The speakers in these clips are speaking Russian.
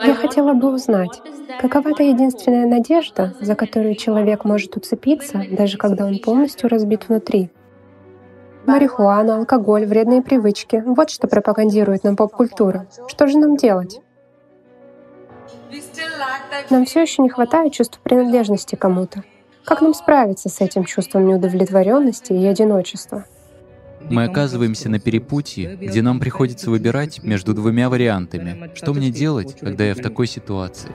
Я хотела бы узнать, какова та единственная надежда, за которую человек может уцепиться, даже когда он полностью разбит внутри. Марихуана, алкоголь, вредные привычки — вот что пропагандирует нам поп-культура. Что же нам делать? Нам все еще не хватает чувства принадлежности кому-то. Как нам справиться с этим чувством неудовлетворенности и одиночества? Мы оказываемся на перепутье, где нам приходится выбирать между двумя вариантами. Что мне делать, когда я в такой ситуации?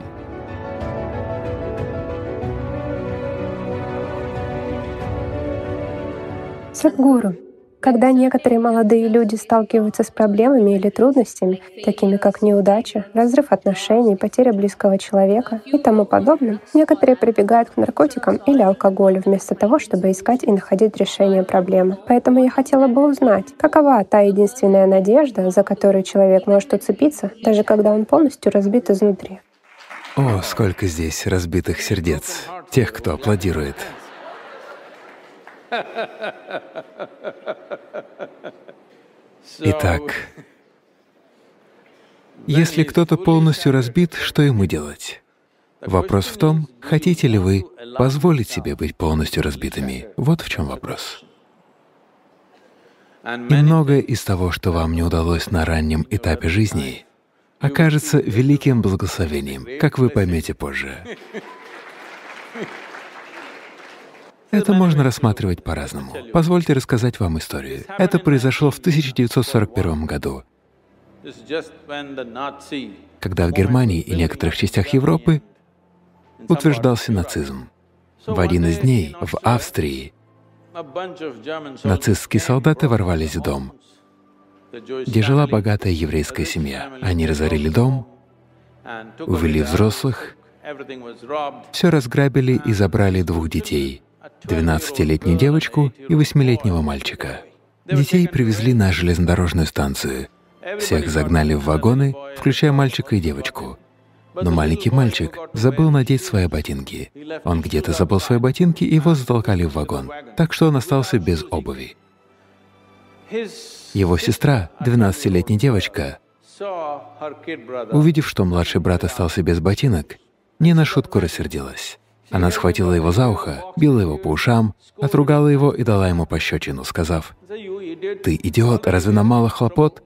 Садгуру, когда некоторые молодые люди сталкиваются с проблемами или трудностями, такими как неудача, разрыв отношений, потеря близкого человека и тому подобное, некоторые прибегают к наркотикам или алкоголю вместо того, чтобы искать и находить решение проблемы. Поэтому я хотела бы узнать, какова та единственная надежда, за которую человек может уцепиться, даже когда он полностью разбит изнутри. О, сколько здесь разбитых сердец, тех, кто аплодирует. Итак, если кто-то полностью разбит, что ему делать? Вопрос в том, хотите ли вы позволить себе быть полностью разбитыми. Вот в чем вопрос. И многое из того, что вам не удалось на раннем этапе жизни, окажется великим благословением, как вы поймете позже. Это можно рассматривать по-разному. Позвольте рассказать вам историю. Это произошло в 1941 году, когда в Германии и некоторых частях Европы утверждался нацизм. В один из дней в Австрии нацистские солдаты ворвались в дом, где жила богатая еврейская семья. Они разорили дом, увели взрослых, все разграбили и забрали двух детей — 12-летнюю девочку и 8-летнего мальчика. Детей привезли на железнодорожную станцию. Всех загнали в вагоны, включая мальчика и девочку. Но маленький мальчик забыл надеть свои ботинки. Он где-то забыл свои ботинки, и его затолкали в вагон, так что он остался без обуви. Его сестра, 12-летняя девочка, увидев, что младший брат остался без ботинок, не на шутку рассердилась. Она схватила его за ухо, била его по ушам, отругала его и дала ему пощечину, сказав, «Ты идиот, разве нам мало хлопот?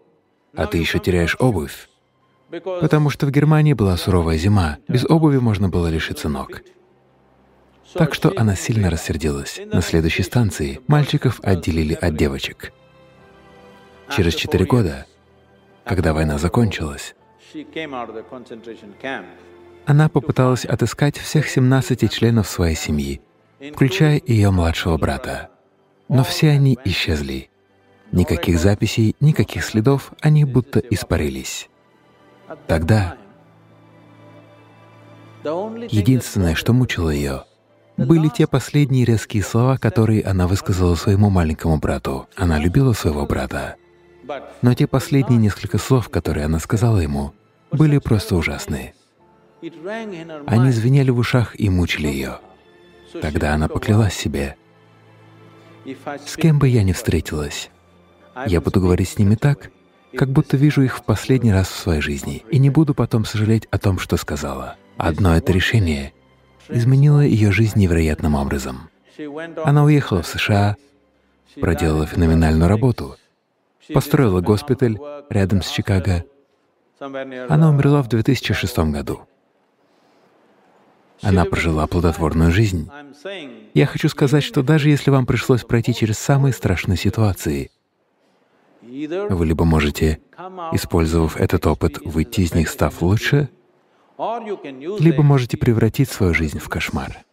А ты еще теряешь обувь». Потому что в Германии была суровая зима, без обуви можно было лишиться ног. Так что она сильно рассердилась. На следующей станции мальчиков отделили от девочек. Через четыре года, когда война закончилась, она попыталась отыскать всех 17 членов своей семьи, включая ее младшего брата. Но все они исчезли. Никаких записей, никаких следов, они будто испарились. Тогда единственное, что мучило ее, были те последние резкие слова, которые она высказала своему маленькому брату. Она любила своего брата. Но те последние несколько слов, которые она сказала ему, были просто ужасные. Они звенели в ушах и мучили ее. Тогда она поклялась себе, «С кем бы я ни встретилась, я буду говорить с ними так, как будто вижу их в последний раз в своей жизни, и не буду потом сожалеть о том, что сказала». Одно это решение изменило ее жизнь невероятным образом. Она уехала в США, проделала феноменальную работу, построила госпиталь рядом с Чикаго. Она умерла в 2006 году. Она прожила плодотворную жизнь. Я хочу сказать, что даже если вам пришлось пройти через самые страшные ситуации, вы либо можете, использовав этот опыт, выйти из них, став лучше, либо можете превратить свою жизнь в кошмар.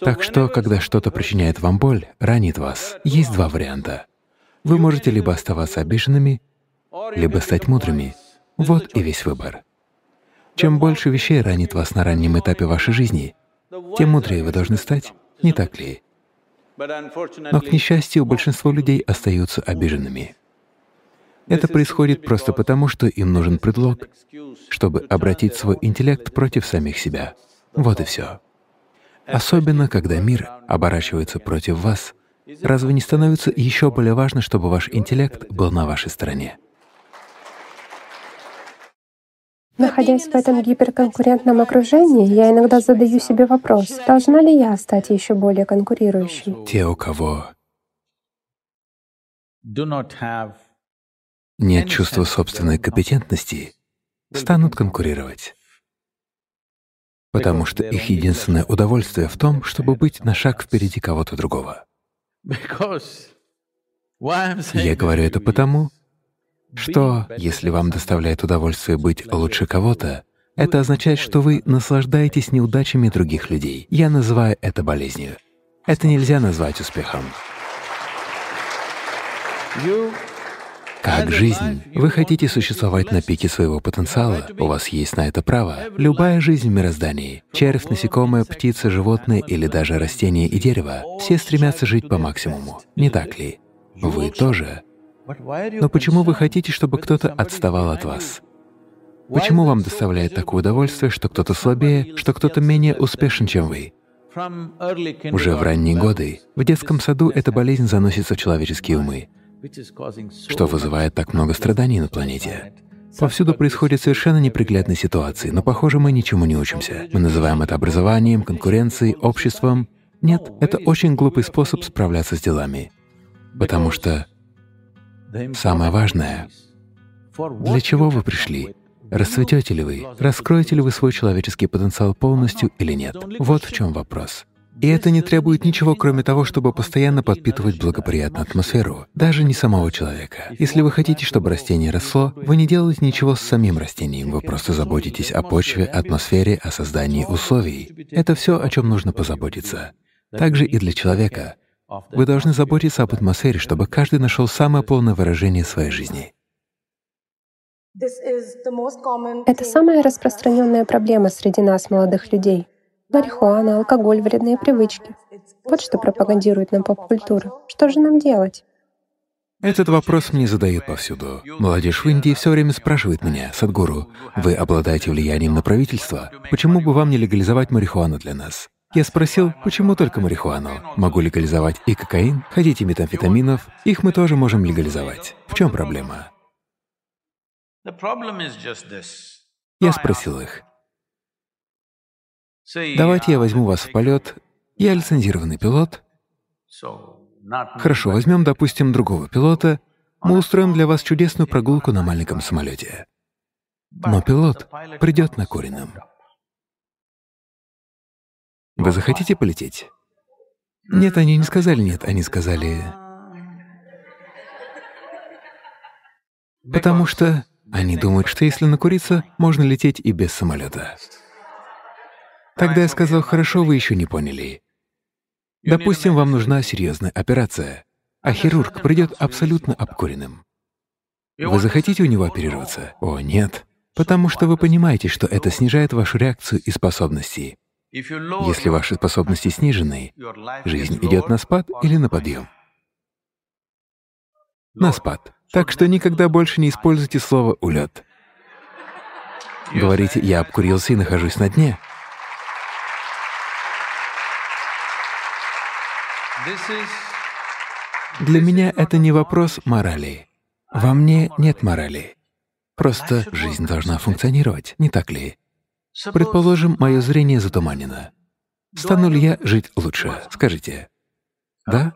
Так что, когда что-то причиняет вам боль, ранит вас, есть два варианта. Вы можете либо оставаться обиженными, либо стать мудрыми. Вот и весь выбор. Чем больше вещей ранит вас на раннем этапе вашей жизни, тем мудрее вы должны стать, не так ли? Но, к несчастью, большинство людей остаются обиженными. Это происходит просто потому, что им нужен предлог, чтобы обратить свой интеллект против самих себя. Вот и все. Особенно, когда мир оборачивается против вас, разве не становится еще более важно, чтобы ваш интеллект был на вашей стороне? Находясь в этом гиперконкурентном окружении, я иногда задаю себе вопрос, должна ли я стать еще более конкурирующей? Те, у кого нет чувства собственной компетентности, станут конкурировать. Потому что их единственное удовольствие в том, чтобы быть на шаг впереди кого-то другого. Я говорю это потому, что если вам доставляет удовольствие быть лучше кого-то, это означает, что вы наслаждаетесь неудачами других людей. Я называю это болезнью. Это нельзя назвать успехом. Как жизнь. Вы хотите существовать на пике своего потенциала, у вас есть на это право. Любая жизнь в мироздании — червь, насекомое, птица, животное или даже растение и дерево — все стремятся жить по максимуму, не так ли? Вы тоже. Но почему вы хотите, чтобы кто-то отставал от вас? Почему вам доставляет такое удовольствие, что кто-то слабее, что кто-то менее успешен, чем вы? Уже в ранние годы в детском саду эта болезнь заносится в человеческие умы, что вызывает так много страданий на планете. Повсюду происходят совершенно неприглядные ситуации, но, похоже, мы ничему не учимся. Мы называем это образованием, конкуренцией, обществом. Нет, это очень глупый способ справляться с делами. Потому что Самое важное — для чего вы пришли? Расцветете ли вы? Раскроете ли вы свой человеческий потенциал полностью или нет? Вот в чем вопрос. И это не требует ничего, кроме того, чтобы постоянно подпитывать благоприятную атмосферу, даже не самого человека. Если вы хотите, чтобы растение росло, вы не делаете ничего с самим растением, вы просто заботитесь о почве, атмосфере, о создании условий. Это все, о чем нужно позаботиться. Также и для человека. Вы должны заботиться об атмосфере, чтобы каждый нашел самое полное выражение своей жизни. Это самая распространенная проблема среди нас, молодых людей. Марихуана, алкоголь, вредные привычки. Вот что пропагандирует нам поп-культура. Что же нам делать? Этот вопрос мне задают повсюду. Молодежь в Индии все время спрашивает меня, Садгуру, вы обладаете влиянием на правительство, почему бы вам не легализовать марихуану для нас? Я спросил, почему только марихуану? Могу легализовать и кокаин? Хотите метамфетаминов? Их мы тоже можем легализовать. В чем проблема? Я спросил их, давайте я возьму вас в полет, я лицензированный пилот. Хорошо, возьмем, допустим, другого пилота, мы устроим для вас чудесную прогулку на маленьком самолете. Но пилот придет на курином. Вы захотите полететь? Нет, они не сказали нет, они сказали... Потому что они думают, что если накуриться, можно лететь и без самолета. Тогда я сказал, хорошо, вы еще не поняли. Допустим, вам нужна серьезная операция, а хирург придет абсолютно обкуренным. Вы захотите у него оперироваться? О, нет. Потому что вы понимаете, что это снижает вашу реакцию и способности. Если ваши способности снижены, жизнь идет на спад или на подъем? На спад. Так что никогда больше не используйте слово «улет». Говорите «я обкурился и нахожусь на дне». Для меня это не вопрос морали. Во мне нет морали. Просто жизнь должна функционировать, не так ли? Предположим, мое зрение затуманено. Стану ли я жить лучше? Скажите. Да?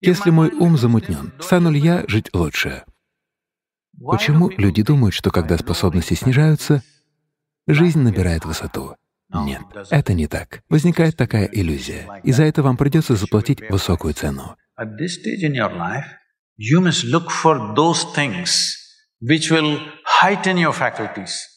Если мой ум замутнен, стану ли я жить лучше? Почему люди думают, что когда способности снижаются, жизнь набирает высоту? Нет, это не так. Возникает такая иллюзия, и за это вам придется заплатить высокую цену. You must look for those things which will heighten your faculties.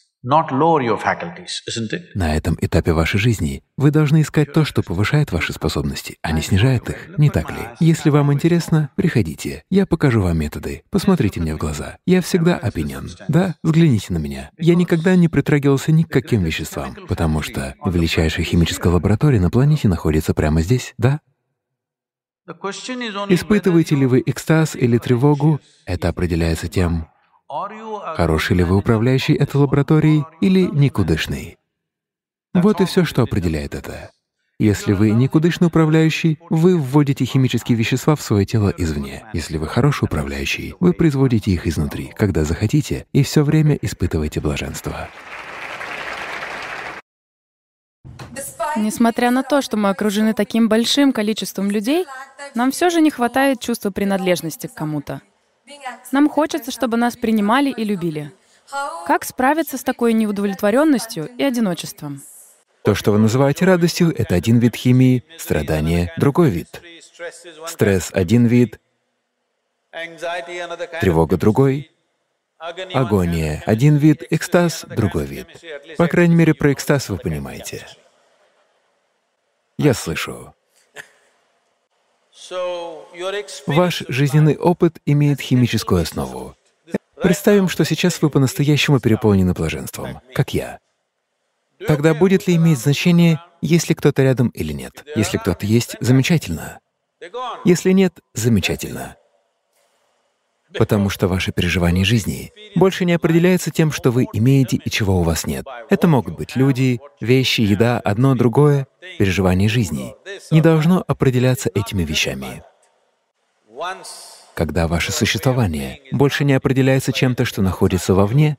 На этом этапе вашей жизни вы должны искать то, что повышает ваши способности, а не снижает их, не так ли? Если вам интересно, приходите, я покажу вам методы, посмотрите мне в глаза. Я всегда опенен. Да, взгляните на меня. Я никогда не притрагивался ни к каким веществам, потому что величайшая химическая лаборатория на планете находится прямо здесь, да? Испытываете ли вы экстаз или тревогу, это определяется тем, Хороший ли вы управляющий этой лабораторией или никудышный? Вот и все, что определяет это. Если вы никудышный управляющий, вы вводите химические вещества в свое тело извне. Если вы хороший управляющий, вы производите их изнутри, когда захотите, и все время испытываете блаженство. Несмотря на то, что мы окружены таким большим количеством людей, нам все же не хватает чувства принадлежности к кому-то. Нам хочется, чтобы нас принимали и любили. Как справиться с такой неудовлетворенностью и одиночеством? То, что вы называете радостью, — это один вид химии, страдание — другой вид. Стресс — один вид, тревога — другой, агония — один вид, экстаз — другой вид. По крайней мере, про экстаз вы понимаете. Я слышу. Ваш жизненный опыт имеет химическую основу. Представим, что сейчас вы по-настоящему переполнены блаженством, как я. Тогда будет ли иметь значение, есть ли кто-то рядом или нет? Если кто-то есть, замечательно. Если нет, замечательно. Потому что ваше переживание жизни больше не определяется тем, что вы имеете и чего у вас нет. Это могут быть люди, вещи, еда, одно, другое. Переживание жизни не должно определяться этими вещами. Когда ваше существование больше не определяется чем-то, что находится вовне,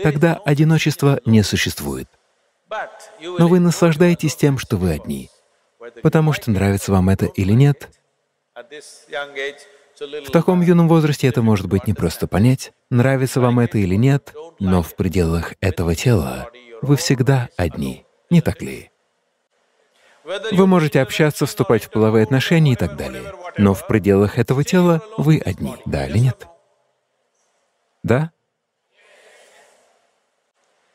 тогда одиночество не существует. Но вы наслаждаетесь тем, что вы одни. Потому что нравится вам это или нет, в таком юном возрасте это может быть не просто понять, нравится вам это или нет, но в пределах этого тела вы всегда одни, не так ли? Вы можете общаться, вступать в половые отношения и так далее, но в пределах этого тела вы одни, да или нет? Да?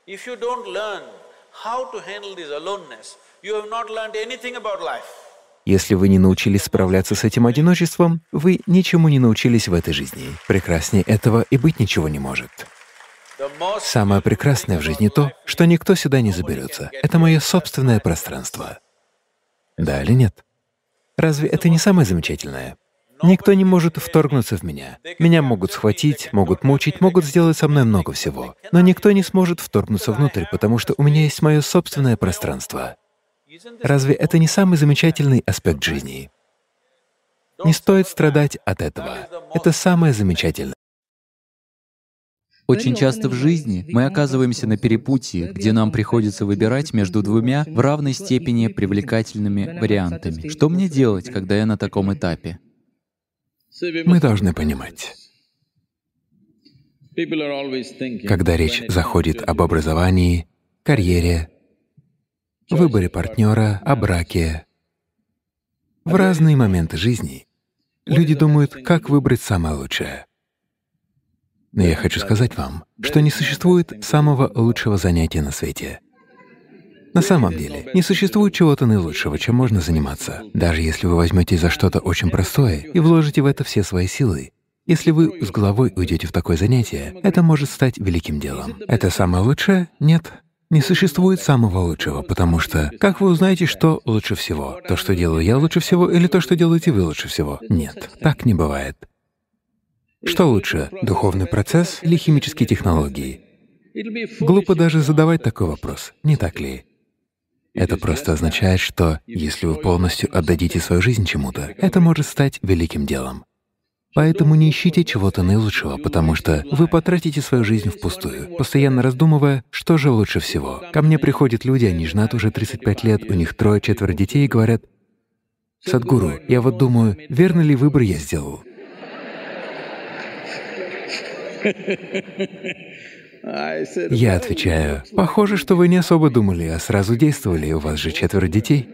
If you don't learn how to handle this aloneness, you have not learned anything about life. Если вы не научились справляться с этим одиночеством, вы ничему не научились в этой жизни. Прекраснее этого и быть ничего не может. Самое прекрасное в жизни то, что никто сюда не заберется. Это мое собственное пространство. Да или нет? Разве это не самое замечательное? Никто не может вторгнуться в меня. Меня могут схватить, могут мучить, могут сделать со мной много всего. Но никто не сможет вторгнуться внутрь, потому что у меня есть мое собственное пространство. Разве это не самый замечательный аспект жизни? Не стоит страдать от этого. Это самое замечательное. Очень часто в жизни мы оказываемся на перепутье, где нам приходится выбирать между двумя в равной степени привлекательными вариантами. Что мне делать, когда я на таком этапе? Мы должны понимать, когда речь заходит об образовании, карьере, выборе партнера, о браке. В разные моменты жизни люди думают, как выбрать самое лучшее. Но я хочу сказать вам, что не существует самого лучшего занятия на свете. На самом деле, не существует чего-то наилучшего, чем можно заниматься. Даже если вы возьмете за что-то очень простое и вложите в это все свои силы, если вы с головой уйдете в такое занятие, это может стать великим делом. Это самое лучшее? Нет. Не существует самого лучшего, потому что как вы узнаете, что лучше всего? То, что делаю я лучше всего, или то, что делаете вы лучше всего? Нет, так не бывает. Что лучше, духовный процесс или химические технологии? Глупо даже задавать такой вопрос, не так ли? Это просто означает, что если вы полностью отдадите свою жизнь чему-то, это может стать великим делом. Поэтому не ищите чего-то наилучшего, потому что вы потратите свою жизнь впустую, постоянно раздумывая, что же лучше всего. Ко мне приходят люди, они женаты уже 35 лет, у них трое-четверо детей и говорят, «Садгуру, я вот думаю, верный ли выбор я сделал?» Я отвечаю, «Похоже, что вы не особо думали, а сразу действовали, у вас же четверо детей».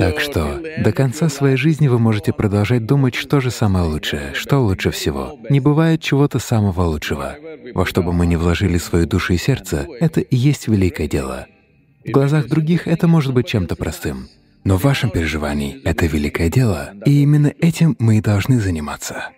Так что до конца своей жизни вы можете продолжать думать, что же самое лучшее, что лучше всего. Не бывает чего-то самого лучшего. Во что бы мы ни вложили свою душу и сердце, это и есть великое дело. В глазах других это может быть чем-то простым. Но в вашем переживании это великое дело, и именно этим мы и должны заниматься.